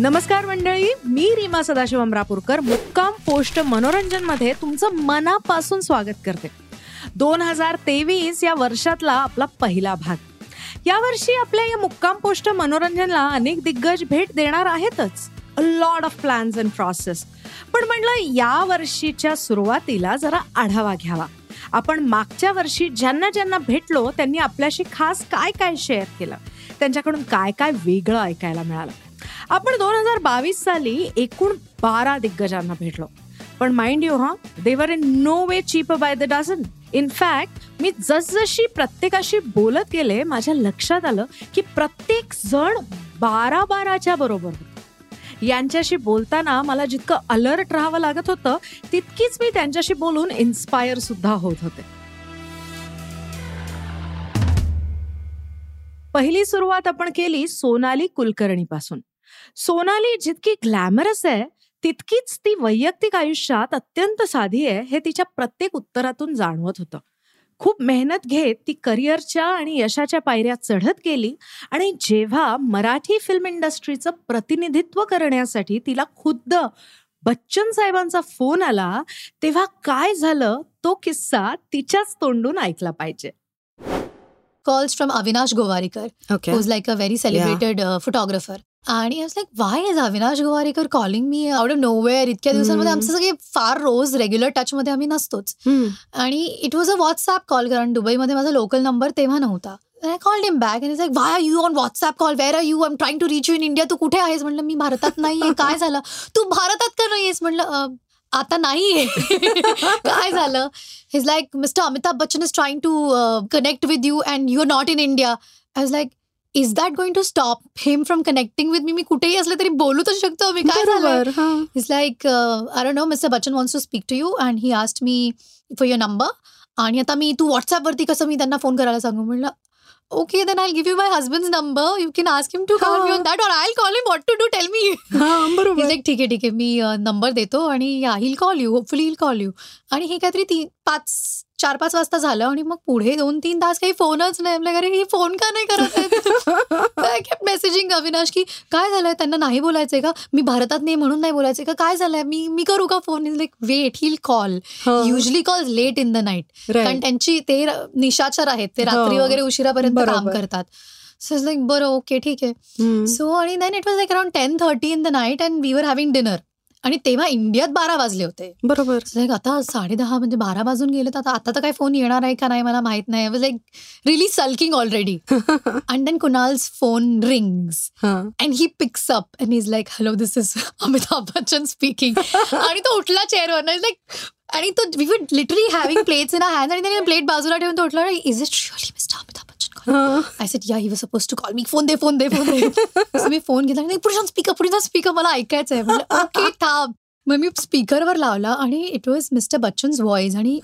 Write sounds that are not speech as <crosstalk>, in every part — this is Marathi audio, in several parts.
नमस्कार मंडळी मी रीमा सदाशिव अमरापूरकर मुक्काम पोस्ट मनोरंजनमध्ये तुमचं मनापासून स्वागत करते. दोन हजार तेवीस या वर्षातला आपला पहिला भाग. यावर्षी आपल्या या मुक्काम पोस्ट मनोरंजनला अनेक दिग्गज भेट देणार आहेतच. A lot of plans and process पण म्हणलं या वर्षीच्या सुरुवातीला जरा आढावा घ्यावा. आपण मागच्या वर्षी ज्यांना ज्यांना भेटलो त्यांनी आपल्याशी खास काय काय शेअर केलं? त्यांच्याकडून काय काय वेगळं ऐकायला मिळालं? आपण दोन हजार बावीस साली एकूण बारा दिग्गजांना भेटलो. पण माइंड यू हा they're in no way cheap by the dozen in fact मी जसजशी प्रत्येकाशी बोलत गेले माझ्या लक्षात आलं की प्रत्येक जण बारा बाराच्या बरोबर यांच्याशी बोलताना मला जितकं अलर्ट राहावं लागत होतं तितकीच मी त्यांच्याशी बोलून इन्स्पायर सुद्धा होत होते. पहिली सुरुवात आपण केली सोनाली कुलकर्णी पासून सोनाली जितकी ग्लॅमरस आहे तितकीच ती वैयक्तिक आयुष्यात अत्यंत साधी आहे हे तिच्या प्रत्येक उत्तरातून जाणवत होतं. खूप मेहनत घेत ती करिअरच्या आणि यशाच्या पायऱ्या चढत गेली आणि जेव्हा मराठी फिल्म इंडस्ट्रीचं प्रतिनिधित्व करण्यासाठी तिला खुद्द बच्चन साहेबांचा फोन आला तेव्हा काय झालं तो किस्सा तिच्याच तोंडून ऐकला पाहिजे. Govarikar, okay who's like a very celebrated uh, photographer. आणि like, why is Avinash Govarikar calling me out of nowhere? इतक्या दिवसांमध्ये. आमचं सगळे फार रोज रेग्युलर टचमध्ये आम्ही नसतोच. आणि it was a WhatsApp call कारण दुबईमध्ये माझा लोकल नंबर तेव्हा नव्हता. I called him back and like why are you on WhatsApp call where are you am trying to reach you in India तू कुठे आहेस? म्हटलं मी भारतात नाहीये. काय झालं? तू भारतात का नाही आहेस म्हटलं "अं, आता नाहीये. <laughs> काय झालं? He's like mister Amitabh Bachchan is trying to connect with you and you are not in India I was like is that going to stop him from connecting with me मी कुठेही असले तरी बोलू तर शकतो मी काय झालं बरोबर हा. Uh, I don't know, Mr. Bachchan wants to speak to you and he asked me for your number. आणि आता मी तू व्हॉट्सअपवरती कसं मी त्यांना फोन करायला सांगू? म्हणलं okay then I give you my husband number you can ask him to call me on that or I call him what to do tell me हा, बरोबर. लाईक ठीक आहे ठीक आहे. मी नंबर देतो आणि yeah he'll call you hopefully he'll call you आणि हे काहीतरी तीन पाच चार पाच वाजता झालं आणि मग पुढे दोन तीन तास काही फोनच नाही. आपल्या घरी ही फोन का नाही करत आय मेसेजिंग <laughs> अविनाश की काय झालंय? त्यांना नाही बोलायचंय का? मी भारतात नाही म्हणून नाही बोलायचंय का? काय झालंय? मी मी करू का phone? Is like wait he'll call. Usually call late in the night. कारण त्यांची ते निशाचर आहेत. ते रात्री हो. वगैरे उशिरापर्यंत काम. करतात. सो इज लाईक बरं ओके ठीक आहे. सो आणि then it was like around ten thirty in the night and we were having dinner आणि तेव्हा इंडियात बारा वाजले होते. बरोबर. लाईक आता साडे दहा म्हणजे बारा वाजून गेले तर आता आता तर काय फोन येणार आहे का नाही मला माहीत नाही. Like really sulking already and then Kunal's phone rings. And he. Picks up and is like hello this is Amitabh Bachchan speaking आणि तो उठला चेअरवर लाईक आणि तो we were literally having plates in hand आणि त्याने प्लेट बाजूला ठेवून तो उठला. Is it really mister Amitabh. I said yeah he was suppose to call me phone they phone दे फोन दे मी फोन घेतला. नाही पुढे स्पीकर पुढे स्पीकर मला ऐकायचं आहे ओके थांब. मग मी स्पीकरवर लावला आणि it was mister Bachchan's voice आणि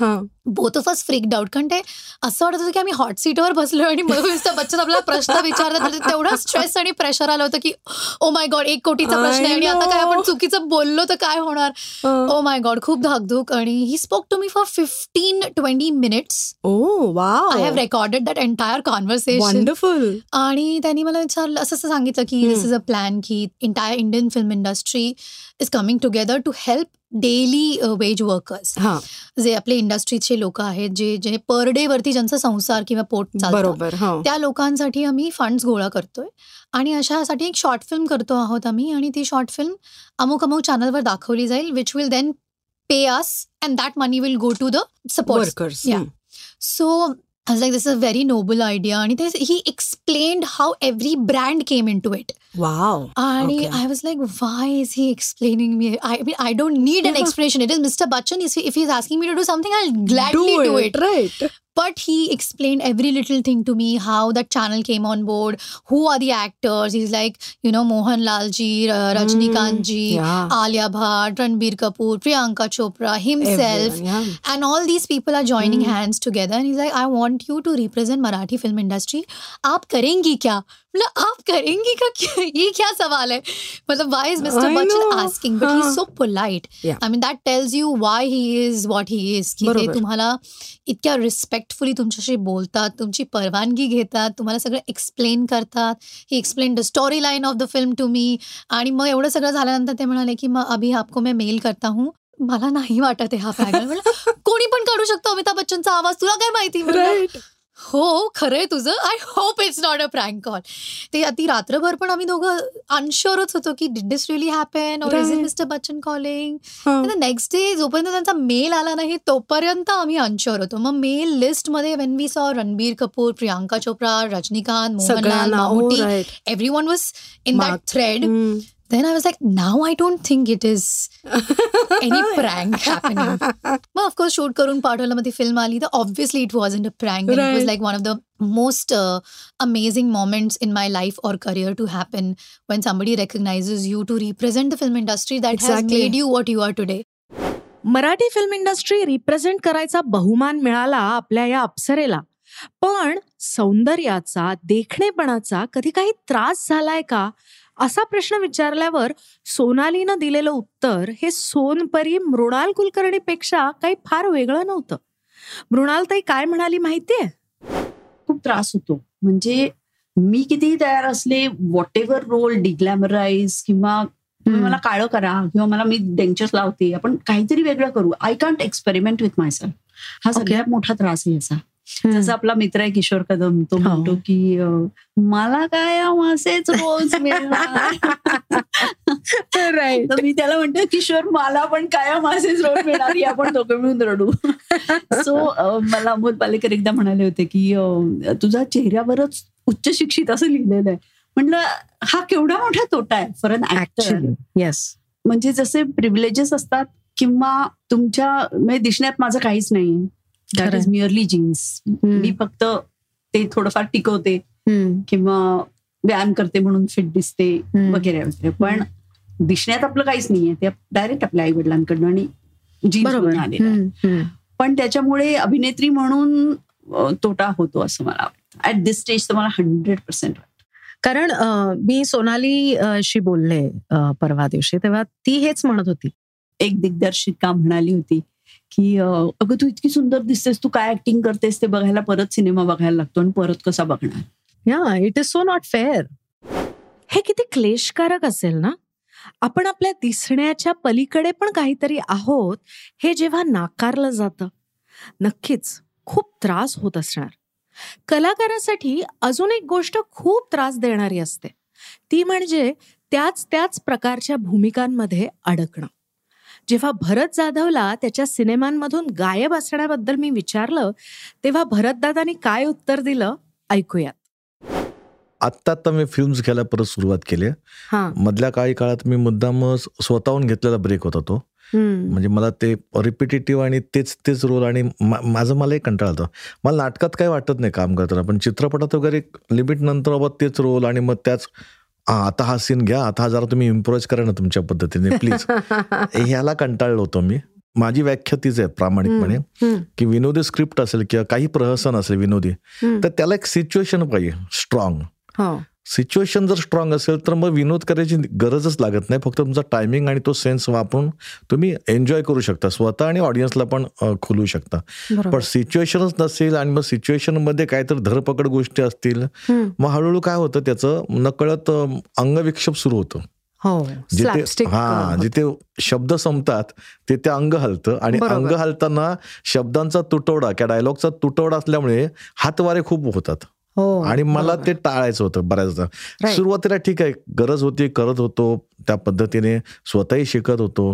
both of us freaked out कारण ते असं वाटत होतं की आम्ही हॉट सीटवर बसलो आणि मिस्टर बच्चन आपल्याला प्रश्न विचारतात तर तेवढा स्ट्रेस आणि प्रेशर आलं होतं की ओ माय गॉड एक कोटीचा प्रश्न आहे आणि आता काय आपण चुकीचं बोललो तर काय होणार. ओ माय गॉड खूप धाकधूक. आणि he spoke to me for fifteen twenty minutes oh wow I have recorded that entire conversation wonderful आणि त्यांनी मला विचारलं असं असं सांगितलं की दिस. इज अ प्लॅन की entire Indian film industry is coming together to help daily wage workers. जे आपले इंडस्ट्रीचे लोक आहेत जे जे पर डे वरती ज्यांचा संसार किंवा पोट चालतं बरोबर हा. त्या लोकांसाठी आम्ही फंड्स गोळा करतोय. आणि अशासाठी एक शॉर्ट फिल्म करतो आहोत आम्ही आणि ती शॉर्ट फिल्म अमुक अमुक चॅनलवर दाखवली जाईल which will then pay us and that money will go to the support. So I was like, this is a very noble idea. And he explained how every brand came into it. Wow. And okay. I was like, why is he explaining me? I mean, I don't need an <laughs> explanation. It is Mr. Bachchan. If he's asking me to do something, I'll gladly do it. Do it. Right. But he explained every little thing to me how that channel came on board, who are the actors. He's like, you know, Mohan Lalji, uh, Rajnikant mm, ji, yeah. Alia Bhatt, Ranbir Kapoor, Priyanka Chopra, himself. Everyone, yeah. And all these people are joining mm. hands together. And he's like, I want you to represent Marathi film industry. Aap karengi kya? मतलब आप करेंगी का क्या ये क्या सवाल है? मतलब why is mister Bachchan. Asking but he. Is so polite. I mean that tells you why he is what he is की ते. तुम्हाला इतक्या रिस्पेक्टफुली तुमच्याशी बोलतात तुमची परवानगी घेतात तुम्हाला सगळं एक्सप्लेन करतात. He explain the story line of the film to me आणि मग एवढं सगळं झाल्यानंतर ते म्हणाले की मग अभि आपको मैं मेल करता हूँ. मला नाही वाटत आहे हा पॅगल <laughs> कोणी पण काढू शकतो अमिताभ बच्चनचा आवाज. तुला काय माहिती? हो खरंय तुझं I hope it's not a prank call ते ती रात्रभर पण आम्ही दोघं अनशुअरच होतो की did this really happen or is it. Mister Bachchan calling. Next day जोपर्यंत त्यांचा मेल आला नाही तोपर्यंत आम्ही अनशुअर होतो मग मेल लिस्टमध्ये when we saw Ranbir Kapoor Priyanka Chopra Rajinikanth Mohanlal right. Everyone was in that. Thread. Then I was like, now I don't think it is <laughs> any prank happening. मग ऑफकोर्स शूट करून पाठवलं मग ती फिल्म आली तर obviously it was in a prank it was Right. Like one of the most amazing moments in my life और career to happen when somebody recognizes you to represent the film industry that has Exactly. Made you what you are today Marathi film industry represent करायचा बहुमान मिळाला आपल्या या अप्सरेला पण सौंदर्याचा देखणेपणाचा कधी काही त्रास झालाय का असा प्रश्न विचारल्यावर सोनालीनं दिलेलं उत्तर हे सोनपरी मृणाल कुलकर्णीपेक्षा काही फार वेगळं नव्हतं. मृणाल ताई काय म्हणाली माहितीये? खूप त्रास होतो. म्हणजे मी कितीही तयार असले व्हॉट एव्हर रोल डिग्लॅमराईज किंवा. मला काळं करा किंवा मला मी डेंचर्स लावते आपण काहीतरी वेगळं करू. I can't experiment with myself हा सगळ्यात मोठा त्रास आहे याचा. जसा आपला मित्र आहे किशोर कदम तो हो. म्हणतो की मला काय असेच रोज मिळणार. राईट मी त्याला म्हणते किशोर मला पण कायम असेच रोज मिळणार या आपण दोघं मिळून रडू. सो मला अमोल पालेकर एकदा म्हणाले होते की तुझा चेहऱ्यावरच उच्च शिक्षित असं लिहिलेलं आहे. म्हटलं हा केवढा मोठा तोटा आहे फॉर अन ऍक्टर येस म्हणजे जसे प्रिव्हिलेजेस असतात किंवा तुमच्या म्हणजे दिसण्यात माझं काहीच नाही दॅट. इज मिअरली जीन्स मी फक्त ते थोडंफार टिकवते किंवा व्यायाम करते म्हणून फिट दिसते. वगैरे वगैरे. पण दिसण्यात आपलं काहीच नाहीये. ते डायरेक्ट आपल्या आई वडिलांकडनं आणि जीन्स हम्म. पण त्याच्यामुळे अभिनेत्री म्हणून तोटा होतो असं मला वाटतं. ऍट दिस स्टेज तर मला हंड्रेड पर्सेंट कारण मी सोनाली शी बोलले परवा दिवशी. तेव्हा ती हेच म्हणत होती. एक दिग्दर्शिका म्हणाली होती की अगं तू इतकी सुंदर दिसतेस तू काय ऍक्टिंग करतेस ते बघायला परत सिनेमा बघायला लागतो आणि परत कसा बघणार? Yeah it is so not fair हे किती क्लेशकारक असेल ना? आपण आपल्या दिसण्याच्या पलीकडे पण काहीतरी आहोत हे जेव्हा नाकारलं जातं नक्कीच खूप त्रास होत असणार. कलाकारासाठी अजून एक गोष्ट खूप त्रास देणारी असते. ती म्हणजे त्याच त्याच प्रकारच्या भूमिकांमध्ये अडकणं. जेव्हा भरत जाधवला त्याच्या सिनेमांमधून गायब असण्याबद्दल मी विचारलं तेव्हा भरतदादांनी काय उत्तर दिलं? ऐकूयात. आत्ता आत्ता मी फिल्म्स घ्यायला परत सुरुवात केली. हा. मधल्या काही काळात मी मुद्दाम स्वतःहून घेतलेला ब्रेक होता तो. म्हणजे मला ते रिपिटेटिव्ह आणि तेच तेच रोल आणि माझं मलाही कंटाळा होतं मला नाटकात काही वाटत नाही काम करताना पण चित्रपटात वगैरे लिमिट नंतर बाबा तेच रोल आणि मग त्याच आता हा सीन घ्या आता जरा तुम्ही इम्प्रोज करा ना तुमच्या पद्धतीने प्लीज <laughs> ह्याला कंटाळलो होतो मी माझी व्याख्या तीच आहे प्रामाणिकपणे. की विनोदी स्क्रिप्ट असेल किंवा काही प्रहसन असेल विनोदी. तर त्याला एक सिच्युएशन पाहिजे स्ट्रॉंग. सिच्युएशन जर स्ट्रॉंग असेल तर मग विनोद करायची गरजच लागत नाही. फक्त तुमचा टायमिंग आणि तो सेन्स वापरून तुम्ही एन्जॉय करू शकता. स्वतः आणि ऑडियन्सला पण अ, खुलवू शकता. पण सिच्युएशनच नसेल आणि मग सिच्युएशनमध्ये काहीतरी धरपकड गोष्टी असतील. मग हळूहळू काय होतं त्याचं? नकळत अंगविक्षेप सुरू होतं. हो. जिथे हा जिथे शब्द संपतात तिथे अंग हलतं. आणि. अंग हलताना शब्दांचा तुटवडा किंवा डायलॉगचा तुटवडा असल्यामुळे हातवारे खूप होतात. हो आणि मला. ते टाळायचं होतं बऱ्याचदा. सुरुवातीला ठीक आहे गरज होती करत होतो त्या पद्धतीने स्वतःही शिकत होतो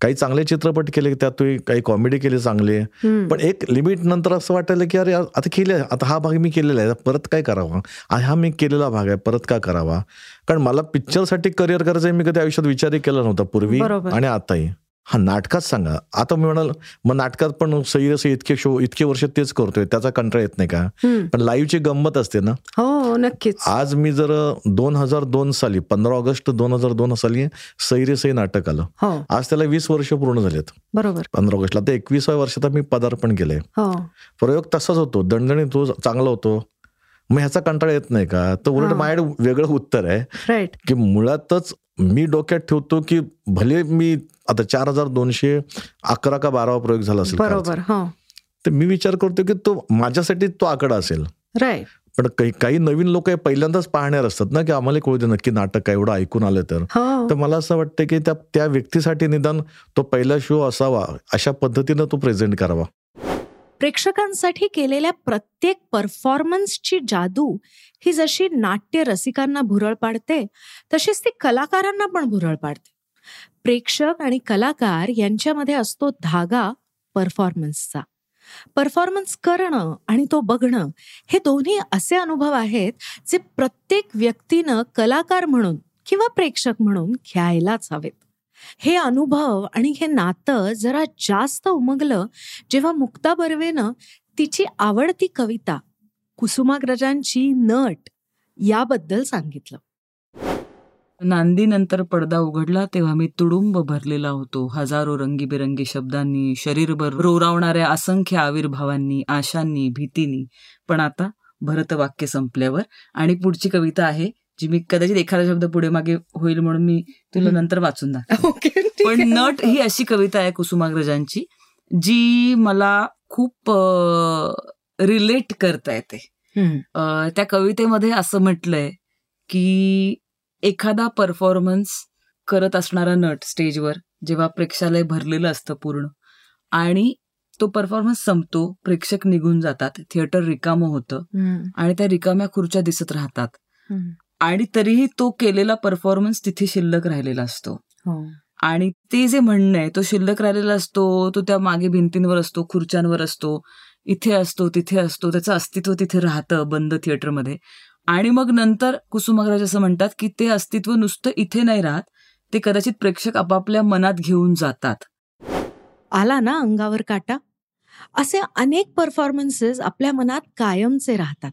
काही चांगले चित्रपट केले त्यातही काही कॉमेडी केले चांगले. पण एक लिमिट नंतर असं वाटायला की अरे आता केले आता हा भाग मी केलेला आहे परत काय करावा हा मी केलेला भाग आहे परत का करावा कारण मला पिक्चरसाठी करिअर करायचं आहे, मी कधी आयुष्यात विचारही केला नव्हता पूर्वी. आणि आताही हा नाटकात सांगा. आता मी म्हणाल मग नाटकात पण असं इतके शो इतके वर्ष तेच करतोय त्याचा कंटाळा येत नाही का. पण लाईव्हची गंमत असते ना? हो नक्कीच. आज मी जर दोन हजार दोन साली पंधरा ऑगस्ट दोन हजार दोन साली सैरे सई नाटक आलं. हो. आज त्याला वीस वर्ष पूर्ण झालेत. बरोबर. पंधरा ऑगस्टला. तर एकविसाव्या वर्षात मी पदार्पण केलंय. हो. प्रयोग तसाच होतो. दणदणीत तो चांगला होतो. मग ह्याचा कंटाळा येत नाही का? तर उलट. माझ्याकडे वेगळं उत्तर आहे राईट की मुळातच मी डोक्यात ठेवतो की भले मी आता चार हजार दोनशे अकरा का बारावा प्रयोग झाला असेल. बरोबर हो. तर मी विचार करतो की तो माझ्यासाठी तो आकडा असेल. राईट पण काही काही नवीन लोक पहिल्यांदाच पाहणार असतात ना की आम्हाला कळू दे नक्की नाटक काय एवढं ऐकून आलं तर. हो. तर मला असं वाटतं की त्या त्या व्यक्तीसाठी निदान तो पहिला शो असावा अशा पद्धतीनं तो प्रेझेंट करावा. प्रेक्षकांसाठी केलेल्या प्रत्येक परफॉर्मन्सची जादू ही जशी नाट्य रसिकांना भुरळ पाडते तशीच ती कलाकारांना पण भुरळ पाडते. प्रेक्षक आणि कलाकार यांच्यामध्ये असतो धागा परफॉर्मन्सचा परफॉर्मन्स करणं आणि तो बघणं हे दोन्ही असे अनुभव आहेत जे प्रत्येक व्यक्तीनं कलाकार म्हणून किंवा प्रेक्षक म्हणून घ्यायलाच हवेत. हे अनुभव आणि हे नातं जरा जास्त उमगलं जेव्हा मुक्ता बर्वेनं तिची आवडती कविता कुसुमाग्रजांची नट याबद्दल सांगितलं. नांदीनंतर पडदा उघडला तेव्हा मी तुडुंब भरलेला होतो. हजारो रंगीबेरंगी शब्दांनी शरीरभर रोरावणाऱ्या असंख्य आविर्भावांनी आशांनी भीतीनी. पण आता भरतवाक्य संपल्यावर आणि पुढची कविता आहे जी मी कदाचित एखादा शब्द पुढे मागे होईल म्हणून मी तुला. नंतर वाचून दाखव <laughs> पण नट ही अशी कविता आहे कुसुमाग्रजांची जी मला खूप रिलेट करता येते. त्या कवितेमध्ये असं म्हटलंय की एखादा परफॉर्मन्स करत असणारा नट स्टेजवर जेव्हा प्रेक्षालय भरलेलं असतं पूर्ण आणि तो परफॉर्मन्स संपतो प्रेक्षक निघून जातात थिएटर रिकामं होतं आणि त्या रिकाम्या खुर्च्या दिसत राहतात. आणि तरीही तो केलेला परफॉर्मन्स तिथे शिल्लक राहिलेला असतो. आणि ते जे म्हणणं आहे तो शिल्लक राहिलेला असतो तो त्या मागे भिंतींवर असतो खुर्च्यांवर असतो इथे असतो तिथे असतो त्याचं अस्तित्व तिथे राहतं बंद थिएटरमध्ये. आणि मग नंतर कुसुमाग्रज असं म्हणतात की ते अस्तित्व नुसतं इथे नाही राहत ते कदाचित प्रेक्षक आपापल्या मनात घेऊन जातात. आला ना अंगावर काटा? असे अनेक परफॉर्मन्सेस आपल्या मनात कायमचे राहतात.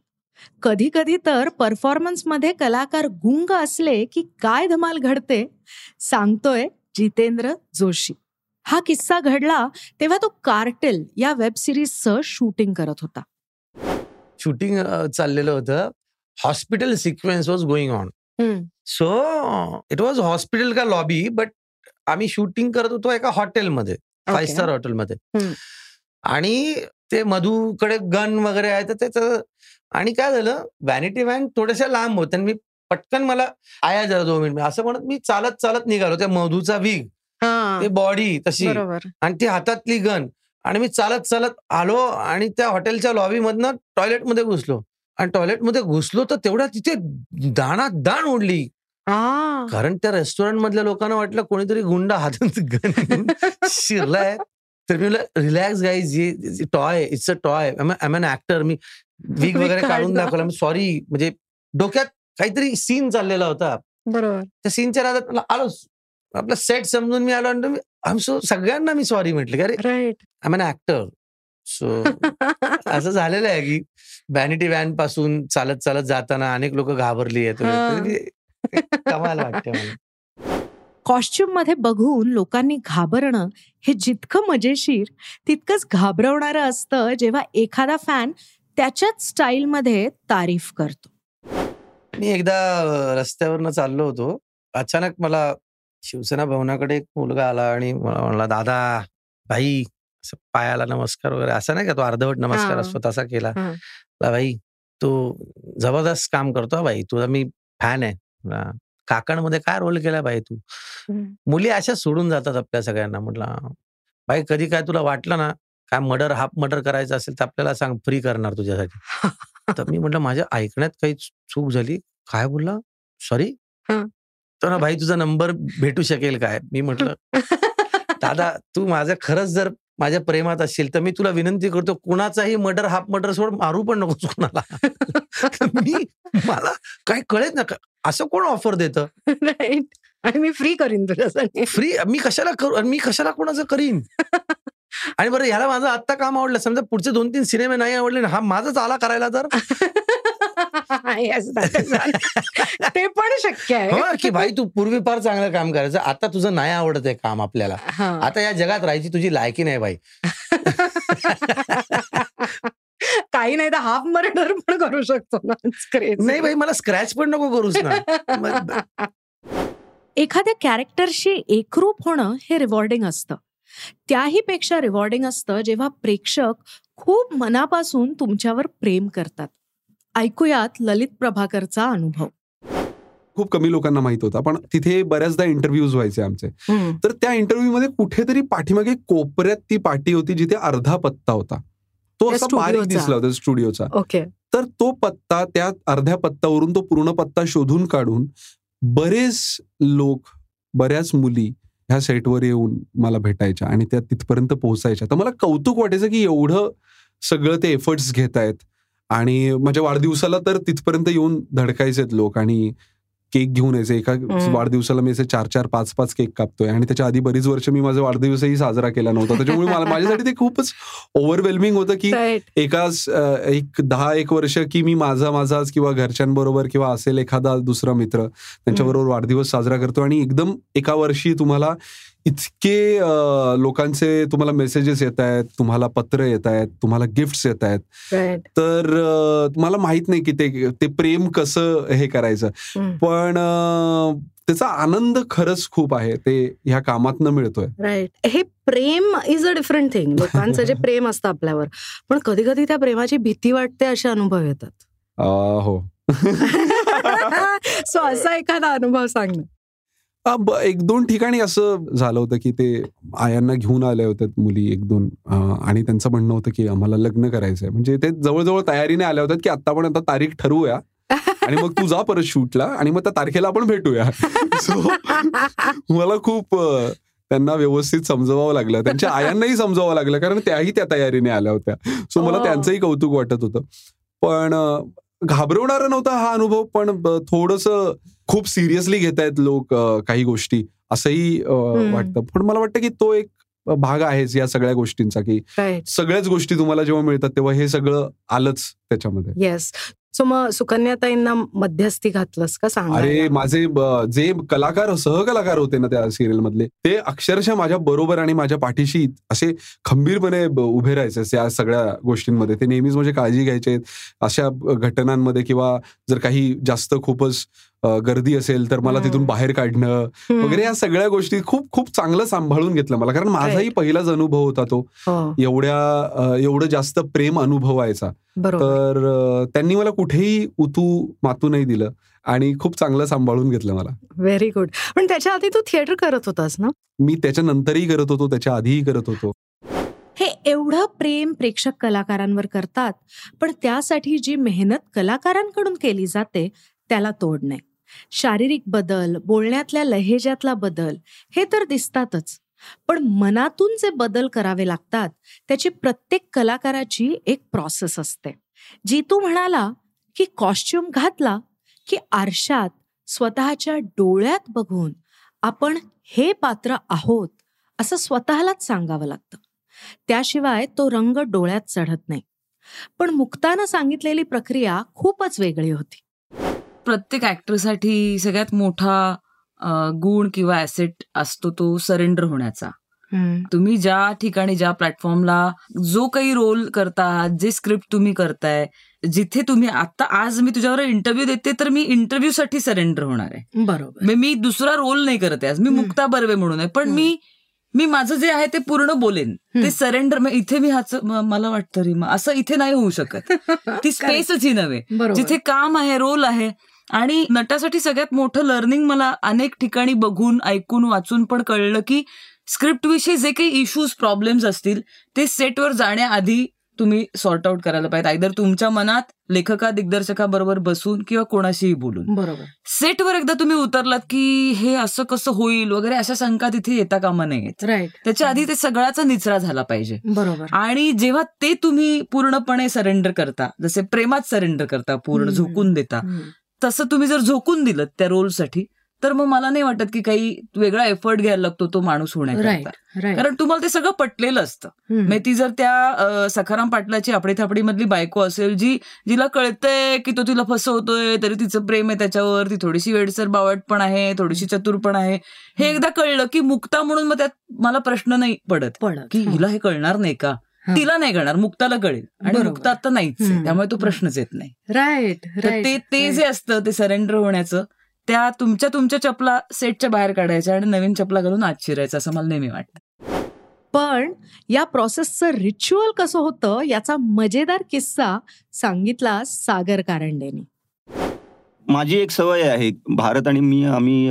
कधी कधी तर परफॉर्मन्समध्ये कलाकार गुंग असले की काय धमाल घडते सांगतोय जितेंद्र जोशी. हा किस्सा घडला तेव्हा तो कार्टेल या वेब सिरीजचं शूटिंग करत होता. शूटिंग चाललेलं होतं. Hospital sequence was going on. So it was hospital का लॉबी बट आम्ही शूटिंग करत होतो एका हॉटेलमध्ये फाईव्ह स्टार हॉटेलमध्ये. आणि ते मधूकडे गन वगैरे आहे तर त्याचं आणि काय झालं? व्हॅनिटी व्हॅन थोड्याशा लांब होत्या आणि मी पटकन मला आया जरा दोन मिनिट. असं म्हणत मी चालत चालत निघालो. त्या मधूचा विग ते बॉडी तशी. आणि ती हातातली गन. आणि मी चालत चालत आलो आणि त्या हॉटेलच्या लॉबीमधनं टॉयलेटमध्ये घुसलो. आणि टॉयलेटमध्ये घुसलो तर तेवढ्या तिथे दाणा दाण उडली. कारण त्या रेस्टॉरंट मधल्या लोकांना वाटलं कोणीतरी गुंड हातात गन शिरलाय. तर मी relax guys toy it's a toy am an actor me weak <laughs> वगैरे काढून. दाखवला. सॉरी म्हणजे डोक्यात काहीतरी सीन चाललेला होता. बरोबर. त्या सीनच्या राहतात मला आलो. आपला सेट समजून मी आलो आणि आम सो सगळ्यांना मी सॉरी म्हटलं अरे right I an actor so असं झालेलं आहे की व्हॅनिटी व्हॅनपासून चालत चालत जाताना अनेक लोक घाबरली आहेत. वाटते मला. कॉस्ट्युममध्ये बघून लोकांनी घाबरणं हे जितकं मजेशीर तितकंच घाबरवणारं असतं जेव्हा एखादा फॅन त्याच्याच स्टाईलमध्ये तारीफ करतो. मी एकदा रस्त्यावरनं चाललो होतो. अचानक मला शिवसेना भवनाकडे एक मुलगा आला आणि मला म्हणला दादा भाई असं पायाला नमस्कार वगैरे असं नाही का तो अर्धवट नमस्कार. असतो तसा केला. भाई तू जबरदस्त काम करतो भाई तुझा मी फॅन आहे. काकणमध्ये काय रोल केला भाई तू? मुली अशा सोडून जातात आपल्या सगळ्यांना म्हटलं भाई कधी काय तुला वाटलं ना काय मर्डर हाफ मर्डर करायचं असेल तर आपल्याला सांग फ्री करणार तुझ्यासाठी. तर मी म्हटलं माझ्या ऐकण्यात काही चूक झाली. काय बोलला? सॉरी. तर ना भाई तुझा नंबर भेटू शकेल काय? मी म्हटलं दादा तू माझं खरंच जर माझ्या प्रेमात असेल तर मी तुला विनंती करतो कुणाचाही मर्डर हाफ मर्डर सोड मारू पण नकोस कुणाला. <laughs> मी मला काय कळेच ना असं कोण ऑफर देतं? आणि मी फ्री करीन तुझ्यासाठी. फ्री मी कशाला करू मी कशाला कोणाचं करीन? आणि बरं ह्याला माझं आत्ता काम आवडलं. समजा पुढचे दोन तीन सिनेमे नाही आवडले ना, हा माझाच आला करायला तर. <laughs> ते पण शक्य हो आहे की भाई तू पूर्वी फार चांगलं काम करायचं. आता तुझं नाही आवडत आहे काम आपल्याला. हा. आता या जगात राहायची तुझी लायकी नाही बाई <laughs> काही नाही तर हाफ मर्डर पण करू शकतो ना. नाही भाई मला स्क्रॅच पण नको करूस ना. <laughs> एखाद्या कॅरेक्टरशी एकरूप होणं हे रिवॉर्डिंग असतं. त्याही पेक्षा रिवॉर्डिंग असतं जेव्हा प्रेक्षक खूप मनापासून तुमच्यावर प्रेम करतात. ऐकूयात ललित प्रभाकरचा अनुभव. खूप कमी लोकांना माहीत होता पण तिथे बऱ्याचदा इंटरव्ह्यूज व्हायचे आमचे. तर त्या इंटरव्ह्यू मध्ये कुठेतरी पाठीमागे कोपऱ्यात ती पाटी होती जिथे अर्धा पत्ता होता. तो असा बारीक. दिसला होता स्टुडिओचा ओके. तर तो पत्ता त्या अर्ध्या पत्तावरून तो पूर्ण पत्ता शोधून काढून बरेच लोक बऱ्याच मुली ह्या सेटवर येऊन मला भेटायच्या आणि त्या तिथपर्यंत पोहोचायच्या. तर मला कौतुक वाटायचं की एवढं सगळं ते एफर्ट्स घेत आहेत आणि माझ्या वाढदिवसाला तर तिथपर्यंत येऊन धडकायचेत लोक आणि केक घेऊन यायचे. एका वाढदिवसाला मी असे चार चार पाच पाच केक कापतोय. आणि त्याच्या आधी बरीच वर्ष मी माझा वाढदिवसही साजरा केला नव्हता. त्याच्यामुळे मला माझ्यासाठी ते खूपच ओव्हरवेल्मिंग होतं की एकाच अ, एक दहा एक वर्ष की मी माझा माझाच किंवा घरच्यांबरोबर किंवा असेल एखादा दुसरा मित्र त्यांच्याबरोबर वाढदिवस साजरा करतो. आणि एकदम एका वर्षी तुम्हाला इतके लोकांचे तुम्हाला मेसेजेस येत आहेत तुम्हाला पत्र येत आहेत तुम्हाला गिफ्ट्स येत आहेत. तर तुम्हाला माहीत नाही की ते ते प्रेम कसं हे करायचं. पण त्याचा आनंद खरंच खूप आहे. ते ह्या कामातनं मिळतोय. राईट हे प्रेम इज अ डिफरंट थिंग लोकांचं जे प्रेम असतं आपल्यावर. पण कधी कधी त्या प्रेमाची भीती वाटते असे अनुभव येतात. हो. <laughs> सो असा एखादा अनुभव सांग एक दोन ठिकाणी असं झालं होतं की ते आयांना घेऊन आले होते मुली एक दोन आणि त्यांचं म्हणणं होतं की आम्हाला लग्न करायचंय. म्हणजे ते जवळजवळ तयारीने आल्या होत्या की आता आपण आता तारीख ठरवूया आणि मग तू जा परत शूटला आणि मग त्या तारखेला आपण भेटूया. सो मला खूप त्यांना व्यवस्थित समजवावं लागलं. त्यांच्या आयांनाही समजावं लागलं कारण त्याही त्या तयारीने आल्या होत्या. सो मला. त्यांचंही कौतुक वाटत होतं. पण घाबरवणारा नव्हता हा अनुभव पण थोडस खूप सिरियसली घेतायत लोक अ, काही गोष्टी असंही. वाटतं. पण मला वाटतं की तो एक भाग आहेच या सगळ्या गोष्टींचा की सगळ्याच गोष्टी तुम्हाला जेव्हा मिळतात तेव्हा हे सगळं आलंच त्याच्यामध्ये. येस सो मग सुकन्याताईंना मध्यस्थी घातलंस का सांग अरे माझे जे कलाकार सहकलाकार होते ना त्या सिरियल मधले ते अक्षरशः माझ्या बरोबर आणि माझ्या पाठीशी असे खंबीरपणे उभे राहायचे या सगळ्या गोष्टींमध्ये. ते नेहमीच म्हणजे काळजी घ्यायचे. अशा घटनांमध्ये किंवा जर काही जास्त खूपच गर्दी असेल तर मला. तिथून बाहेर काढणं वगैरे या सगळ्या गोष्टी खूप खूप चांगलं सांभाळून घेतलं मला. कारण माझाही. पहिलाच अनुभव होता तो. हो. एवढ्या एवढं जास्त प्रेम अनुभवायचा. तर त्यांनी मला कुठेही उतू मातू नाही दिलं आणि खूप चांगलं सांभाळून घेतलं मला. व्हेरी गुड पण त्याच्या आधी तू थिएटर करत होतास ना? मी त्याच्यानंतरही करत होतो त्याच्या आधीही करत होतो. हे एवढं प्रेम प्रेक्षक कलाकारांवर करतात पण त्यासाठी जी मेहनत कलाकारांकडून केली जाते त्याला तोड नाही. शारीरिक बदल बोलण्यातल्या लहेजातला बदल हे तर दिसतातच. पण मनातून जे बदल करावे लागतात त्याची प्रत्येक कलाकाराची एक प्रोसेस असते. जितू म्हणाला की कॉस्ट्युम घातला की आरशात स्वतःच्या डोळ्यात बघून आपण हे पात्र आहोत असं स्वतःलाच सांगावं लागतं. त्याशिवाय तो रंग डोळ्यात चढत नाही. पण मुक्तानं सांगितलेली प्रक्रिया खूपच वेगळी होती. प्रत्येक ऍक्टरसाठी सगळ्यात मोठा गुण किंवा ऍसेट असतो तो सरेंडर होण्याचा. तुम्ही ज्या ठिकाणी ज्या प्लॅटफॉर्मला जो काही रोल करता जे स्क्रिप्ट तुम्ही करताय जिथे तुम्ही आता आज मी तुझ्यावर इंटरव्ह्यू देते तर मी इंटरव्ह्यू साठी सरेंडर होणार आहे. बरोबर. मी- मी दुसरा रोल नाही करत आहे आज. मी. मुक्ता बर्वे म्हणून आहे. पण. मी मी माझं जे आहे ते पूर्ण बोलेन. ते सरेंडर इथे मी ह्याच म- मला वाटतं रीमा असं इथे नाही होऊ शकत. <laughs> ती स्पेसच ही नव्हे. जिथे काम आहे रोल आहे आणि नटासाठी सगळ्यात मोठं लर्निंग मला अनेक ठिकाणी बघून ऐकून वाचून पण कळलं की स्क्रिप्ट विषयी जे काही इश्यूज प्रॉब्लेम्स असतील ते सेटवर जाण्याआधी तुम्ही सॉर्ट आउट करायला पाहिजे. आयदर तुमच्या मनात लेखका दिग्दर्शकाबरोबर बसून किंवा कोणाशीही बोलून. बरोबर. सेटवर एकदा तुम्ही उतरलात की हे असं कसं होईल वगैरे अशा शंका तिथे येता कामा नयेत. राईट त्याच्या आधी ते सगळ्याचा निचरा झाला पाहिजे. बरोबर. आणि जेव्हा ते तुम्ही पूर्णपणे सरेंडर करता जसे प्रेमात सरेंडर करता पूर्ण. झोकून देता. तसं तुम्ही जर झोकून दिलं त्या रोलसाठी तर मग मला नाही वाटत की काही वेगळा एफर्ट घ्यायला लागतो तो माणूस होण्याकरता. कारण तुम्हाला ते सगळं पटलेलं असतं. मग ती जर त्या सखाराम पाटलाची आपडी थापडी मधली बायको असेल जी जिला कळतंय की तो तिला फसवतोय तरी तिचं प्रेम आहे त्याच्यावर ती थोडीशी वेडसर बावट पण आहे थोडीशी चतुर पण आहे. हे एकदा कळलं की मुक्ता म्हणून मग त्यात मला प्रश्न नाही पडत. की हिला हे कळणार नाही का. तिला नाही कळणार मुक्ताला कळेल. आणि. मुक्ता आता नाहीच. त्यामुळे तो प्रश्नच येत नाही. राईट तर ते ते जे असतं ते सरेंडर होण्याचं त्या तुमच्या तुमच्या चपला सेटच्या बाहेर काढायच्या आणि नवीन चपला घालून आत शिरायचं असं मला नेहमी वाटतं. पण या प्रोसेसचं रिच्युअल कसं होतं याचा मजेदार किस्सा सांगितला सागर कारंडेनी. माझी एक सवय आहे भारत आणि मी आम्ही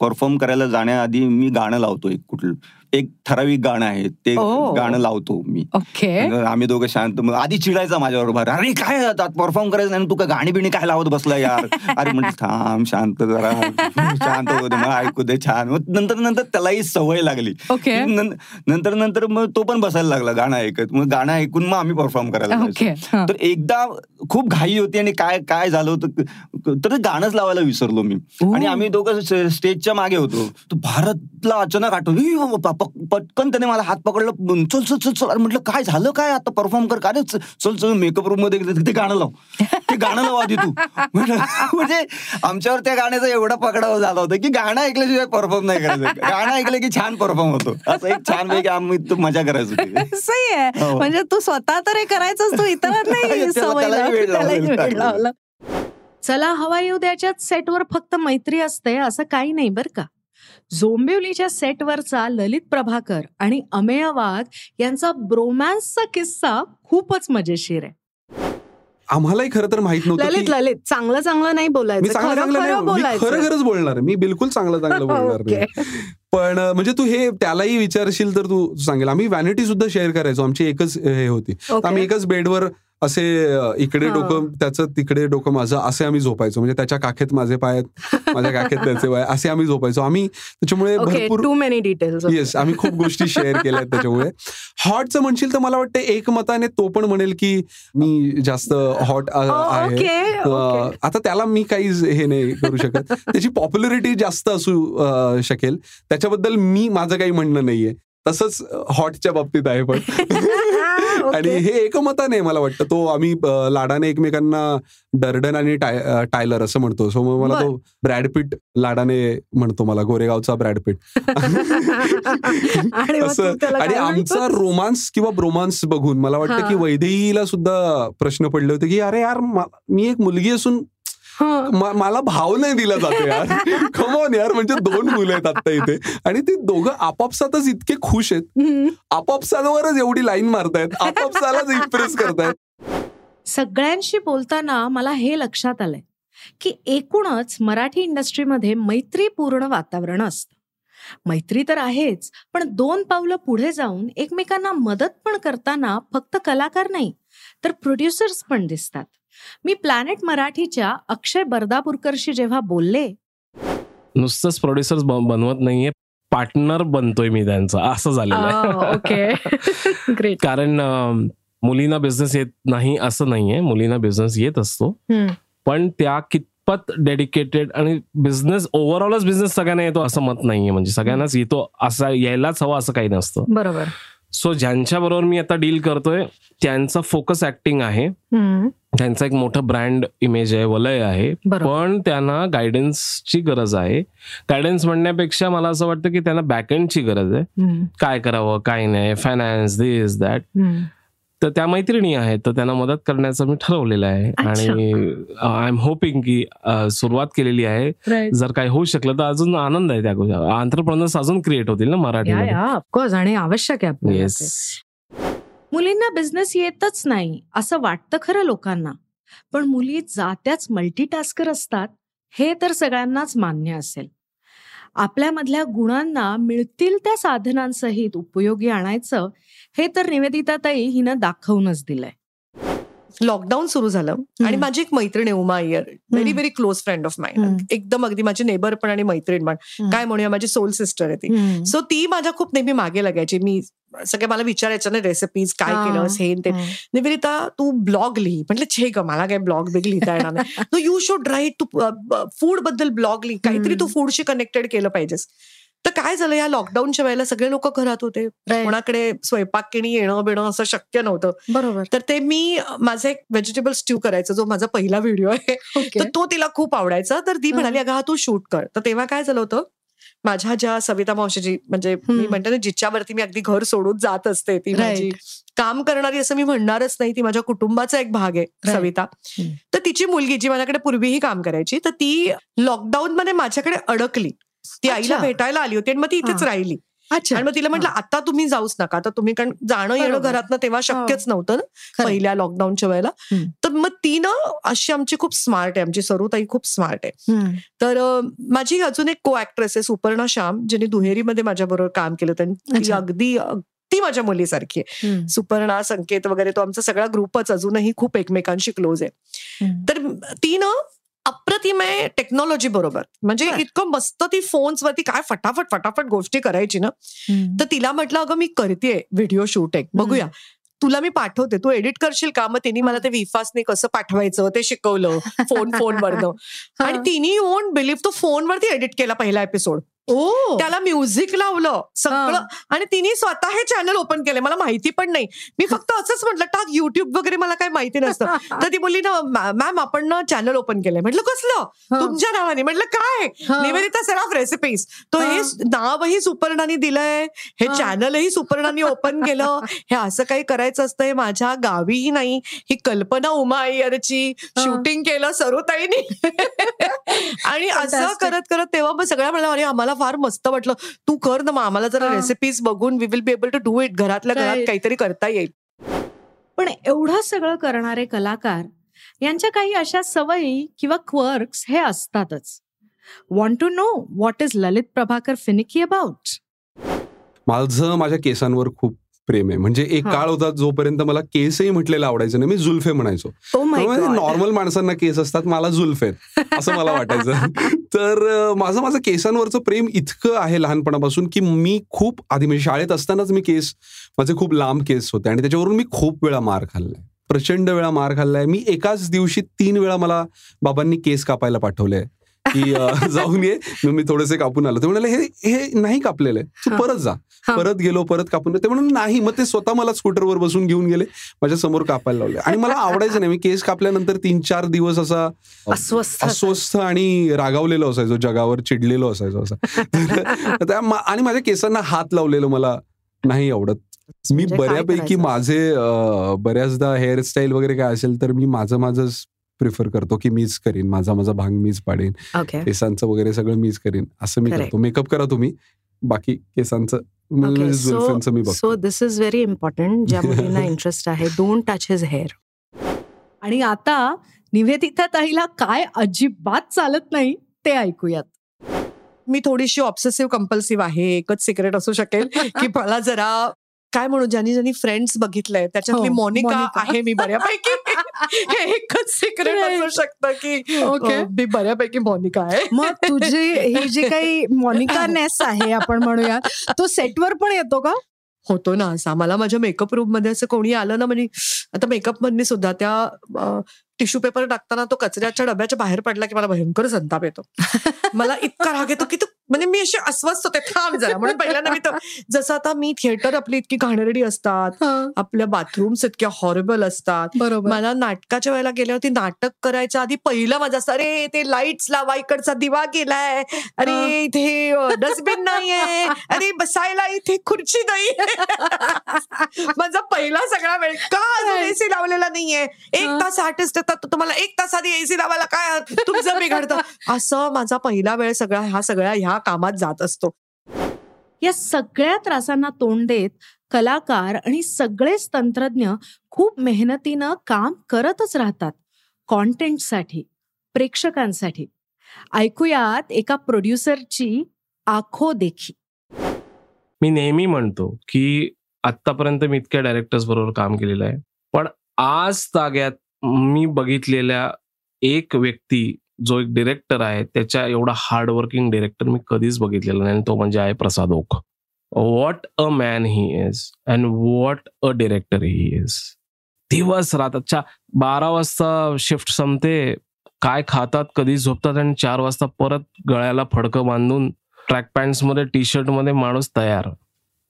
परफॉर्म करायला जाण्याआधी मी गाणं लावतो एक कुठलं. एक ठराविक गाणं आहे. ते. गाणं लावतो मी. ओके. आम्ही दोघं शांत आधी चिडायचा माझ्याबरोबर. अरे काय परफॉर्म करायचं नाही तू काय गाणी बिणी काय लावत बसला यार? अरे म्हणजे थांब शांत जरा. शांत होते मग ऐकू दे छान. मग नंतर नंतर त्यालाही सवय लागली. ओके. नंतर नंतर मग तो पण बसायला लागला गाणं ऐकत. मग गाणं ऐकून मग आम्ही परफॉर्म करायला. तर एकदा खूप घाई होती आणि काय काय झालं होतं तर गाणंच लावायला विसरलो मी. आणि आम्ही दोघं स्टेजच्या मागे होतो. तर भारतला अचानक आठवलं "ई बाबा, प- पटकन त्याने मला हात पकडलं चल चल चल चल अरे म्हटलं काय झालं काय आता परफॉर्म कर काय? चल चल मेकअप रूममध्ये गेलं, ते गाणं लाव ते गाणं लाव आधी तू <laughs> म्हणजे आमच्यावर त्या गाण्याचा एवढा पकडाव झाला होता की गाणं ऐकल्याशिवाय परफॉर्म नाही करायचं गाणं ऐकलं की छान परफॉर्म होतो असं एक छान पैकी आम्ही तो मजा करायचो. <laughs> सही आहे हो. म्हणजे तू स्वतः तर हे करायचंच तू <laughs> लावला. लावला. चला हवा येऊ द्याच्यात सेटवर फक्त मैत्री असते असं काही नाही बरं का झोंबिवलीच्या सेटवरचा ललित प्रभाकर आणि अमेय वाघ यांचा ब्रोमॅन्सचा किस्सा खूपच मजेशीर आहे. आम्हालाही खरं तर माहीत नव्हतं ललित चांगलं चांगलं नाही मी बोलायचं चांगलं खरं चांगलं नाही खरं बोलायचं. खरंच बोलणार मी बिलकुल चांगलं चांगलं <laughs> बोलणार ओके. पण अं, म्हणजे तू हे त्यालाही विचारशील तर तू सांगेल. आम्ही व्हॅनिटी सुद्धा शेअर करायचो. आमची एकच हे होती. ओके. आम्ही एकच बेडवर असे इकडे. डोकं त्याचं तिकडे डोकं माझं असे आम्ही झोपायचो. म्हणजे त्याच्या काखेत माझे पाय आहेत माझ्या काखेत <laughs> त्याचे पाय असे आम्ही झोपायचो. आम्ही त्याच्यामुळे भरपूर टू मेनी डिटेल्स येस आम्ही खूप गोष्टी शेअर केल्या आहेत त्याच्यामुळे. हॉटचं म्हणशील तर मला वाटतं एक मताने तो पण म्हणेल की मी जास्त हॉट आहे. ओके अं, आता त्याला मी काही हे नाही करू शकत. त्याची पॉप्युलरिटी जास्त असू शकेल. त्याच्याबद्दल मी माझं काही म्हणणं नाहीये. तसंच हॉटच्या बाबतीत आहे पण. <laughs> आणि हे एकमताने मला वाटतं. तो आम्ही लाडाने एकमेकांना डर्डन आणि टाय- टायलर असं म्हणतो. सो मग मला तो ब्रॅडपीट लाडाने म्हणतो मला गोरेगावचा ब्रॅडपीट असं. आणि आमचा? रोमांस किंवा ब्रोमांस बघून मला वाटतं की. वैदेहीला सुद्धा प्रश्न पडले होते की अरे यार मा- एक मुलगी असून मला भाव नाही दिला जातो यार. <laughs> कमॉन यार म्हणजे दोन मुलं आहेत आता इथे. आणि ती दोघं आपापसातच इतके खुश आहेत. आपापसावरच एवढी लाईन मारतायत. आपापसालाच इम्प्रेस करतायत. सगळ्यांशी बोलताना मला हे लक्षात आलंय की एकूणच मराठी इंडस्ट्रीमध्ये मैत्रीपूर्ण वातावरण असतं. मैत्री तर आहेच पण दोन पावलं पुढे जाऊन एकमेकांना मदत पण करताना फक्त कलाकार नाही तर प्रोड्युसर्स पण दिसतात. मी प्लॅनेट मराठीच्या अक्षय बर्दापूरकरशी जेव्हा बोलले नुसतंच प्रोड्युसर बनवत नाहीये पार्टनर बनतोय मी त्यांचा. असं झालेलं आहे. ओके ग्रेट <laughs> कारण अं, मुलींना बिझनेस येत नाही असं नाहीये. मुलींना बिझनेस येत असतो. पण त्या कितपत डेडिकेटेड आणि बिझनेस ओव्हरऑलच बिझनेस सगळ्यांना येतो असं मत नाहीये. म्हणजे सगळ्यांनाच येतो असं यायलाच हवा असं काही नसतं. बरोबर. सो ज्यांच्या बरोबर मी आता डील करतोय त्यांचा फोकस ऍक्टिंग आहे. त्यांचा एक मोठं ब्रँड इमेज आहे वलय आहे पण त्यांना गायडन्सची गरज आहे गायडन्स म्हणण्यापेक्षा मला असं वाटतं की त्यांना बॅकएंडची गरज आहे. काय करावं काय नाही फायनान्स दिस दॅट. तर त्या मैत्रिणी आहेत तर त्यांना मदत करण्याचं मी ठरवलेलं आहे. आणि आय एम होपिंग की सुरुवात केलेली आहे. जर काही होऊ शकलं तर अजून आनंद आहे त्या गोष्टी आंतरप्रनर्स अजून क्रिएट होतील ना या ऑफकोर्स आणि आवश्यक आहे येस. मुलींना बिझनेस येतच नाही असं वाटतं खरं लोकांना. पण मुली जात्याच मल्टीटास्कर असतात हे तर सगळ्यांनाच मान्य असेल. आपल्यामधल्या गुणांना मिळतील त्या साधनांसहित उपयोगी आणायचं हे तर निवेदिताताई हिनं दाखवूनच दिलंय लॉकडाऊन सुरू झालं आणि माझी एक मैत्रीण आहे Uma Iyer very. Very close friend of. Mind एकदम अगदी माझी नेबर पण आणि मैत्रीण पण. काय म्हणूया माझी सोल सिस्टर आहे ती. सो ती माझ्या खूप नेहमी मागे लागायची मी सगळे मला विचारायचं ना रेसिपीज काय. केलंस हे ते. निवेदिता तू ब्लॉग लिही म्हटलं छे ग मला काय ब्लॉग बिग लिहिता येणार नाही <laughs> तू यू शुड राईट तू फूडबद्दल ब्लॉग लिही काहीतरी तू. फूडशी कनेक्टेड केलं पाहिजेस तर काय झालं या लॉकडाऊनच्या वेळेला सगळे लोक घरात होते. कोणाकडे स्वयंपाक येणं बिणं असं शक्य नव्हतं. बरोबर. तर ते मी माझा एक व्हेजिटेबल स्ट्यू करायचा जो माझा पहिला व्हिडिओ आहे तर तो तिला खूप आवडायचा. तर ती. म्हणाली अगं हा तू शूट कर. तर तेव्हा काय झालं होतं माझ्या ज्या सविता मावशीची म्हणजे मी म्हणते ना जिच्यावरती मी अगदी घर सोडून जात असते ती माझी काम करणारी असं मी म्हणणारच नाही ती माझ्या कुटुंबाचा एक भाग आहे सविता. तर तिची मुलगी जी माझ्याकडे पूर्वीही काम करायची तर ती लॉकडाऊन मध्ये माझ्याकडे अडकली. ती आईला भेटायला आली होती आणि मग ती इथेच राहिली. आणि मग तिला म्हटलं आता तुम्ही जाऊच नका. आता तुम्ही कारण जाणं येणं घरातनं तेव्हा शक्यच नव्हतं ना पहिल्या लॉकडाऊनच्या वेळेला. तर मग ती ना अशी आमची खूप स्मार्ट आहे. आमची सरुताई खूप स्मार्ट आहे. तर माझी अजून एक को ऍक्ट्रेस आहे सुपर्णा श्याम जिने दुहेरीमध्ये माझ्या बरोबर काम केलं त्यांनी अगदी ती माझ्या मुलीसारखी आहे. सुपर्णा संकेत वगैरे तो आमचा सगळा ग्रुपच. अजूनही खूप एकमेकांशी क्लोज आहे. तर ती ना अप्रतिम आहे टेक्नॉलॉजी बरोबर. म्हणजे इतकं मस्त ती फोन्स वरती काय फटाफट फटाफट गोष्टी करायची ना. तर तिला म्हटलं अगं मी करते व्हिडिओ शूट एक. बघूया. तुला मी पाठवते. तू एडिट करशील का? मग तिने मला ते विफासने कसं पाठवायचं ते शिकवलं फोन फोनवरनं <laughs> आणि तिने ओन बिलीव्ह तो फोनवरती एडिट केला पहिला एपिसोड त्याला म्युझिक लावलं सगळं आणि तिने स्वतः हे चॅनल ओपन केले मला माहिती पण नाही. मी फक्त असंच म्हटलं टाक युट्यूब वगैरे मला काही माहिती नसतं. <laughs> तर ती बोलली ना मॅम आपण ना चॅनल ओपन केलंय. म्हटलं कसलं? तुमच्या नावाने. म्हटलं काय? निवेदिता सर ऑफ रेसिपीज तो हे. नावही सुपर्णानी दिलंय. हे चॅनलही सुपर्णानी ओपन <laughs> केलं. हे असं काही करायचं असतंय माझ्या गावीही नाही. ही कल्पना उमा अय्यरची शूटिंग केलं सरुताईनी. <laughs> आणि असं करत करत तेव्हा मग सगळ्या अरे आम्हाला फार मस्त वाटलं. तू कर ना मग आम्हाला जरा रेसिपीज बघून we will be able to do it घरातल्या घरात काहीतरी करता येईल. पण एवढं सगळं करणारे कलाकार यांच्या काही अशा सवयी किंवा क्वर्क्स हे असतातच. Want to know what is Lalit Prabhakar finicky about माझं माझ्या केसांवर खूप प्रेम आहे. म्हणजे एक काळ होता जोपर्यंत मला केसही म्हटलेलं आवडायचं नाही. मी जुल्फे म्हणायचो. नॉर्मल माणसांना केस असतात मला जुल्फे असं मला वाटायचं. <laughs> तर माझं माझं केसांवरचं प्रेम इतकं आहे लहानपणापासून की मी खूप आधी म्हणजे शाळेत असतानाच मी केस माझे खूप लांब केस होते आणि त्याच्यावरून मी खूप वेळा मार खाल्लाय. प्रचंड वेळा मार खाल्लाय. मी एकाच दिवशी तीन वेळा मला बाबांनी केस कापायला पाठवले की <laughs> जाऊन ये. मी थोडेसे कापून आलो. ते म्हणाले हे हे नाही कापलेलं तू परत जा. परत गेलो परत कापून ते म्हणून नाही मग ते स्वतः मला स्कूटरवर बसून घेऊन गेले. माझ्यासमोर कापायला लावले. आणि मला आवडायचं नाही. मी केस कापल्यानंतर तीन चार दिवस असा अस्वस्थ. आणि रागावलेलो असायचो. जगावर चिडलेलो असायचो असं. आणि माझ्या केसांना हात लावलेलो मला नाही आवडत. मी म्हणजे बऱ्यापैकी माझे बऱ्याचदा हेअरस्टाईल वगैरे काय असेल तर मी माझं माझं प्रिफर करतो की मीच करीन माझा माझा भांग मीच पाडेन केसांचं वगैरे सगळं मीच करीन असं मी करतो. मेकअप करा तुम्ही बाकी केसांचं so this is very important ज्या <laughs> मुलींना इंटरेस्ट आहे डोंट टच हिज हेअर आणि आता निवेदिता ताईला काय अजिबात चालत नाही ते ऐकूयात. मी थोडीशी ऑब्सेसिव्ह कंपल्सिव्ह आहे एकच सिक्रेट असू शकेल की <laughs> मला जरा काय म्हणू ज्यांनी ज्यांनी फ्रेंड्स बघितलंय त्याच्यातली हो, मोनिका आहे मी बऱ्यापैकी. हे एकच सिक्रेट असू शकतं की ओके मी बऱ्यापैकी मोनिका आहे. मग तुझी ही जी काही मोनिका नेस आहे आपण म्हणूया तो सेटवर पण येतो का? होतो ना असा मला माझ्या मेकअप रूममध्ये असं कोणी आलं ना म्हणजे आता मेकअप मधली सुद्धा त्या टिश्यू पेपर टाकताना तो कचऱ्याच्या डब्याच्या बाहेर पडला की मला भयंकर संताप येतो. मला इतका राग येतो की तू म्हणजे मी असे अस्वस्थ होते थांब जरा म्हणून पहिल्यांदा मी तर जसं आता मी थिएटर आपली इतकी घाणेरडी असतात आपल्या बाथरूम्स इतक्या हॉरेबल असतात. मला नाटकाच्या वेळेला गेल्यावरती नाटक करायच्या आधी पहिलं माझं असतं अरे ते लाईट्स लावा इकडचा दिवा गेलाय. अरे इथे डस्टबिन नाहीये. अरे बसायला इथे खुर्ची नाही <laughs> माझा पहिला सगळा वेळ का एसी लावलेला नाहीये? एक तास आर्टिस्ट येतात तुम्हाला एक तास आधी एसी लावायला काय तुमचं बिघडतं. असं माझा पहिला वेळ सगळा हा सगळ्या ह्या कामात जात असतो. या सगळ्या त्रासांना तोंड देत कलाकार आणि सगळेच तंत्रज्ञ खूप मेहनतीनं काम करतच राहतात. कॉन्टेंटसाठी प्रेक्षकांसाठी. ऐकूयात एका प्रोड्युसरची आखो देखी. मी नेहमी म्हणतो की आतापर्यंत मी इतक्या डायरेक्टर्स बरोबर काम केलेलं आहे. पण आज ताग्यात मी बघितलेल्या एक व्यक्ती जो एक डिरेक्टर आहे त्याच्या एवढा हार्डवर्किंग डिरेक्टर मी कधीच बघितलेला नाही. तो म्हणजे आहे Prasad Oak. What a man he is and what a director he is दिवस राहतात बारा वाजता शिफ्ट संपते काय खातात कधी झोपतात आणि चार वाजता परत गळ्याला फडकं बांधून ट्रॅक पॅन्टमध्ये टी शर्टमध्ये माणूस तयार.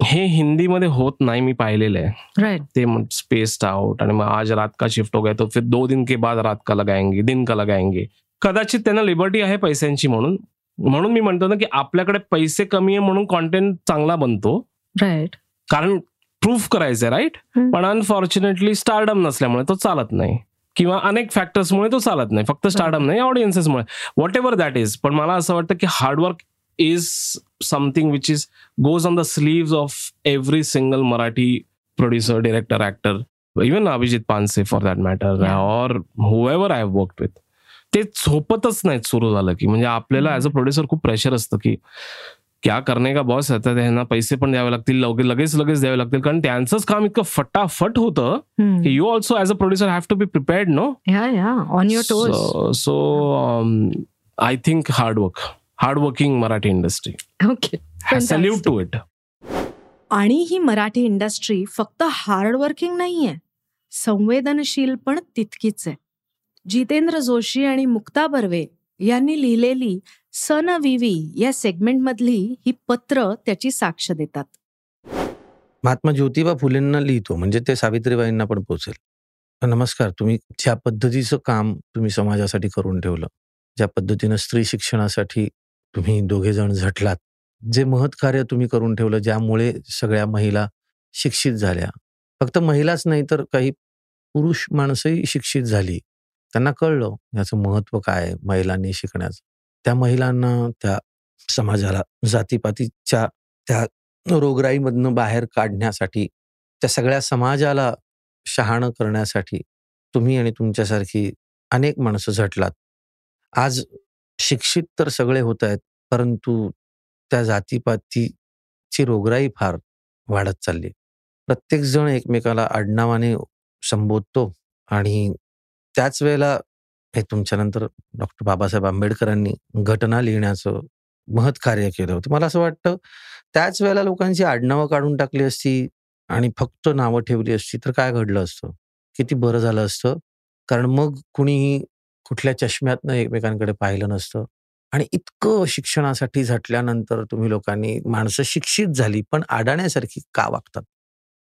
हे हिंदीमध्ये होत नाही मी पाहिलेलं आहे. ते स्पेस्ड आउट आणि मग आज रात का शिफ्ट हो गया तो फिर दो दिन के बाद रात का लगाएंगे दिन का लगाएंगे. कदाचित त्यांना लिबर्टी आहे पैशांची म्हणून. म्हणून मी म्हणतो ना की आपल्याकडे पैसे कमी आहे म्हणून कॉन्टेंट चांगला बनतो. राईट कारण प्रूफ करायचंय राईट पण अनफॉर्च्युनेटली स्टार्डम नसल्यामुळे तो चालत नाही. किंवा अनेक फॅक्टर्समुळे तो चालत नाही. फक्त स्टार्डम नाही ऑडियन्सेसमुळे व्हॉट एव्हर दॅट इज पण मला असं वाटतं की hard work is something which is goes on the sleeves of every single Marathi producer director actor even Abhijit Panse for that matter or whoever I have work with ते झोपतच नाहीत सुरू झालं की. म्हणजे आपल्याला ऍज अ प्रोड्युसर खूप प्रेशर असतं की क्या करणे का बॉस आता त्यांना पैसे पण द्यावे लागतील लगेच लगेच द्यावे लागतील. कारण त्यांचंच काम इतकं फटाफट होतं की you also as a producer have to be prepared no yeah yeah on your so I think hard work hardworking Marathi industry okay salute to it आणि ही मराठी इंडस्ट्री फक्त हार्डवर्किंग नाहीये. संवेदनशील पण तितकीच आहे. जितेंद्र जोशी आणि मुक्ता बर्वे यांनी लिहिलेली सन विवी या सेगमेंटमधली ही पत्र त्याची साक्ष देतात. महात्मा ज्योतिबा फुलेंना लिहितो म्हणजे ते सावित्रीबाईंना पण पोहोचेल. नमस्कार तुम्ही ज्या पद्धतीचं काम तुम्ही समाजासाठी करून ठेवलं ज्या पद्धतीनं स्त्री शिक्षणासाठी तुम्ही दोघे जण झटलात जे महत् कार्य तुम्ही करून ठेवलं ज्यामुळे सगळ्या महिला शिक्षित झाल्या. फक्त महिलाच नाही तर काही पुरुष माणसंही शिक्षित झाली. त्यांना कळलं याचं महत्त्व काय आहे महिलांनी शिकण्याचं. त्या महिलांना त्या समाजाला जातीपातीच्या त्या रोगराईमधनं बाहेर काढण्यासाठी त्या सगळ्या समाजाला शहाणं करण्यासाठी तुम्ही आणि तुमच्यासारखी अनेक माणसं झटलात. आज शिक्षित तर सगळे होत आहेत परंतु त्या जातीपातीची रोगराई फार वाढत चालली प्रत्येकजण एकमेकाला आडनावाने संबोधतो आणि त्याच वेळेला हे तुमच्यानंतर डॉक्टर बाबासाहेब आंबेडकरांनी घटना लिहिण्याचं महत् कार्य केलं होतं. मला असं वाटतं त्याच वेळेला लोकांची आडनावं काढून टाकली असती आणि फक्त नावं ठेवली असती तर काय घडलं असतं? किती बरं झालं असतं? कारण मग कुणीही कुठल्या चष्म्यातनं एकमेकांकडे पाहिलं नसतं. आणि इतकं शिक्षणासाठी झटल्यानंतर तुम्ही लोकांनी माणसं शिक्षित झाली पण आडाण्यासारखी का वागतात?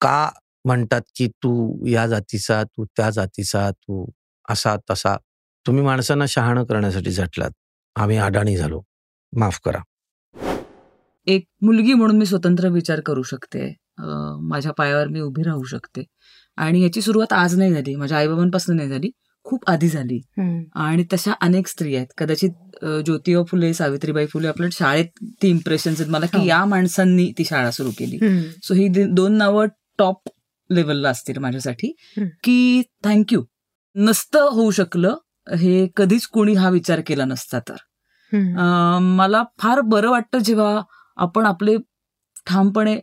का म्हणतात की तू या जातीचा तू त्या जातीचा तू असा तसा. तुम्ही माणसांना शहाणं करण्यासाठी झटलात. आम्ही अडाणी झालो. माफ करा. एक मुलगी म्हणून मी स्वतंत्र विचार करू शकते. माझ्या पायावर मी उभी राहू शकते. आणि याची सुरुवात आज नाही झाली. माझ्या आईबाबांपासून नाही झाली. खूप आधी झाली. आणि तशा अनेक स्त्री आहेत. कदाचित ज्योतिबा फुले सावित्रीबाई फुले आपल्या शाळेत ती इम्प्रेशन आहेत. मला की या माणसांनी ती शाळा सुरू केली. सो ही दोन नावं टॉप लेवलला असतील माझ्यासाठी. की थँक्यू नसतं होऊ शकलं हे कधीच कोणी हा विचार केला नसता तर. मला फार बरं वाटतं जेव्हा आपण आपले ठामपणे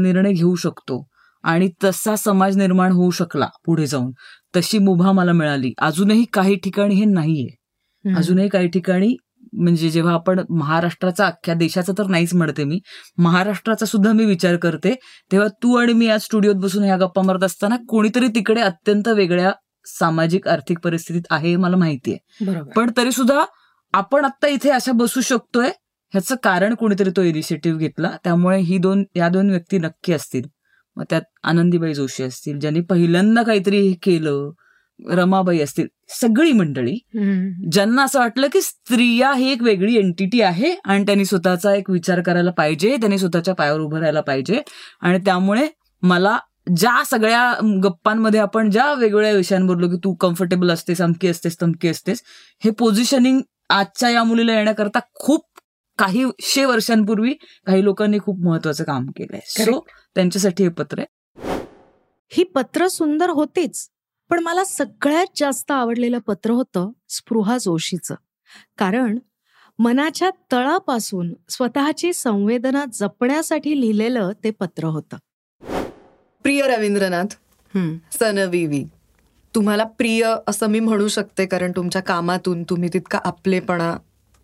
निर्णय घेऊ शकतो आणि तसा समाज निर्माण होऊ शकला पुढे जाऊन तशी मुभा मला मिळाली. अजूनही काही ठिकाणी हे नाहीये. अजूनही काही ठिकाणी म्हणजे जेव्हा आपण महाराष्ट्राचा अख्ख्या देशाचा तर नाहीच म्हणते मी महाराष्ट्राचा सुद्धा मी विचार करते तेव्हा तू आणि मी आज स्टुडिओत बसून ह्या गप्पा मारत असताना कोणीतरी तिकडे अत्यंत वेगळ्या सामाजिक आर्थिक परिस्थितीत आहे हे मला माहितीये पण तरी सुद्धा आपण आता इथे अशा बसू शकतोय ह्याचं कारण कोणीतरी तो इनिशिएटिव्ह घेतला त्यामुळे ही दोन या दोन व्यक्ती नक्की असतील. मग त्यात आनंदीबाई जोशी असतील ज्यांनी पहिल्यांदा काहीतरी केलं रमाबाई असतील सगळी मंडळी ज्यांना असं वाटलं की स्त्रिया ही एक वेगळी एंटिटी आहे आणि त्यांनी स्वतःचा एक विचार करायला पाहिजे त्यांनी स्वतःच्या पायावर उभं राहायला पाहिजे आणि त्यामुळे मला ज्या सगळ्या गप्पांमध्ये आपण ज्या वेगवेगळ्या विषयांवर बोललो की तू कम्फर्टेबल असतेस अमकी असतेस तमकी असतेस हे पोझिशनिंग आजच्या या मुलीला येण्याकरता खूप काही शे वर्षांपूर्वी काही लोकांनी खूप महत्वाचं काम केलंय. सो त्यांच्यासाठी हे पत्र आहे. ही पत्र सुंदर होतीच पण मला सगळ्यात जास्त आवडलेलं पत्र होतं स्पृहा जोशीचं. कारण मनाच्या तळापासून स्वतःची संवेदना जपण्यासाठी लिहिलेलं ते पत्र होतं. प्रिय रवींद्रनाथ सनवीवी तुम्हाला प्रिय असं मी म्हणू शकते कारण तुमच्या कामातून तुम्ही तितका आपलेपणा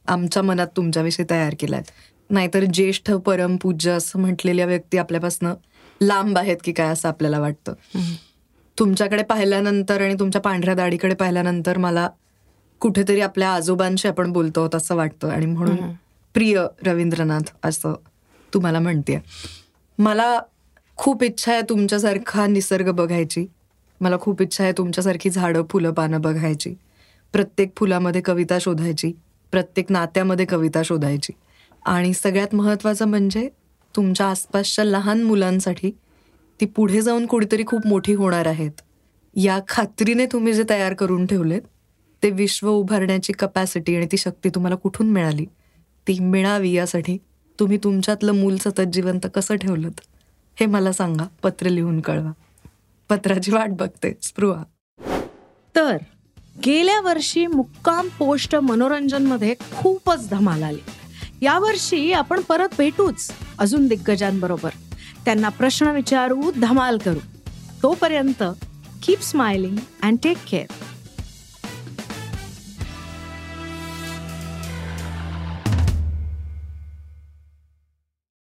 आमच्या मनात तुमच्याविषयी तयार केलाय. नाहीतर ज्येष्ठ परमपूज्य असं म्हटलेल्या व्यक्ती आपल्यापासून लांब आहेत की काय असं आपल्याला वाटतं. तुमच्याकडे पाहिल्यानंतर आणि तुमच्या पांढऱ्या दाढीकडे पाहिल्यानंतर मला कुठेतरी आपल्या आजोबांशी आपण बोलतो असं वाटतं. आणि म्हणून प्रिय रवींद्रनाथ असं तुम्हाला म्हणते मला खूप इच्छा आहे तुमच्यासारखा निसर्ग बघायची. मला खूप इच्छा आहे तुमच्यासारखी झाडं फुलं पानं बघायची. प्रत्येक फुलामध्ये कविता शोधायची. प्रत्येक नात्यामध्ये कविता शोधायची. आणि सगळ्यात महत्त्वाचं म्हणजे तुमच्या आसपासच्या लहान मुलांसाठी ती पुढे जाऊन कुठेतरी खूप मोठी होणार आहेत. या खात्रीने तुम्ही जे तयार करून ठेवलेत ते विश्व उभारण्याची कपॅसिटी आणि ती शक्ती तुम्हाला कुठून मिळाली ती मिळावी यासाठी तुम्ही तुमच्यातलं मूल सतत जिवंत कसं ठेवलं हे मला सांगा पत्र लिहून कळवा. पत्राची वाट बघते स्पृहा. तर गेल्या वर्षी मुक्काम पोस्ट मनोरंजनमध्ये खूपच धमाल आली. यावर्षी आपण परत भेटूच अजून दिग्गजांबरोबर. त्यांना प्रश्न विचारू धमाल करू. तोपर्यंत keep smiling and take care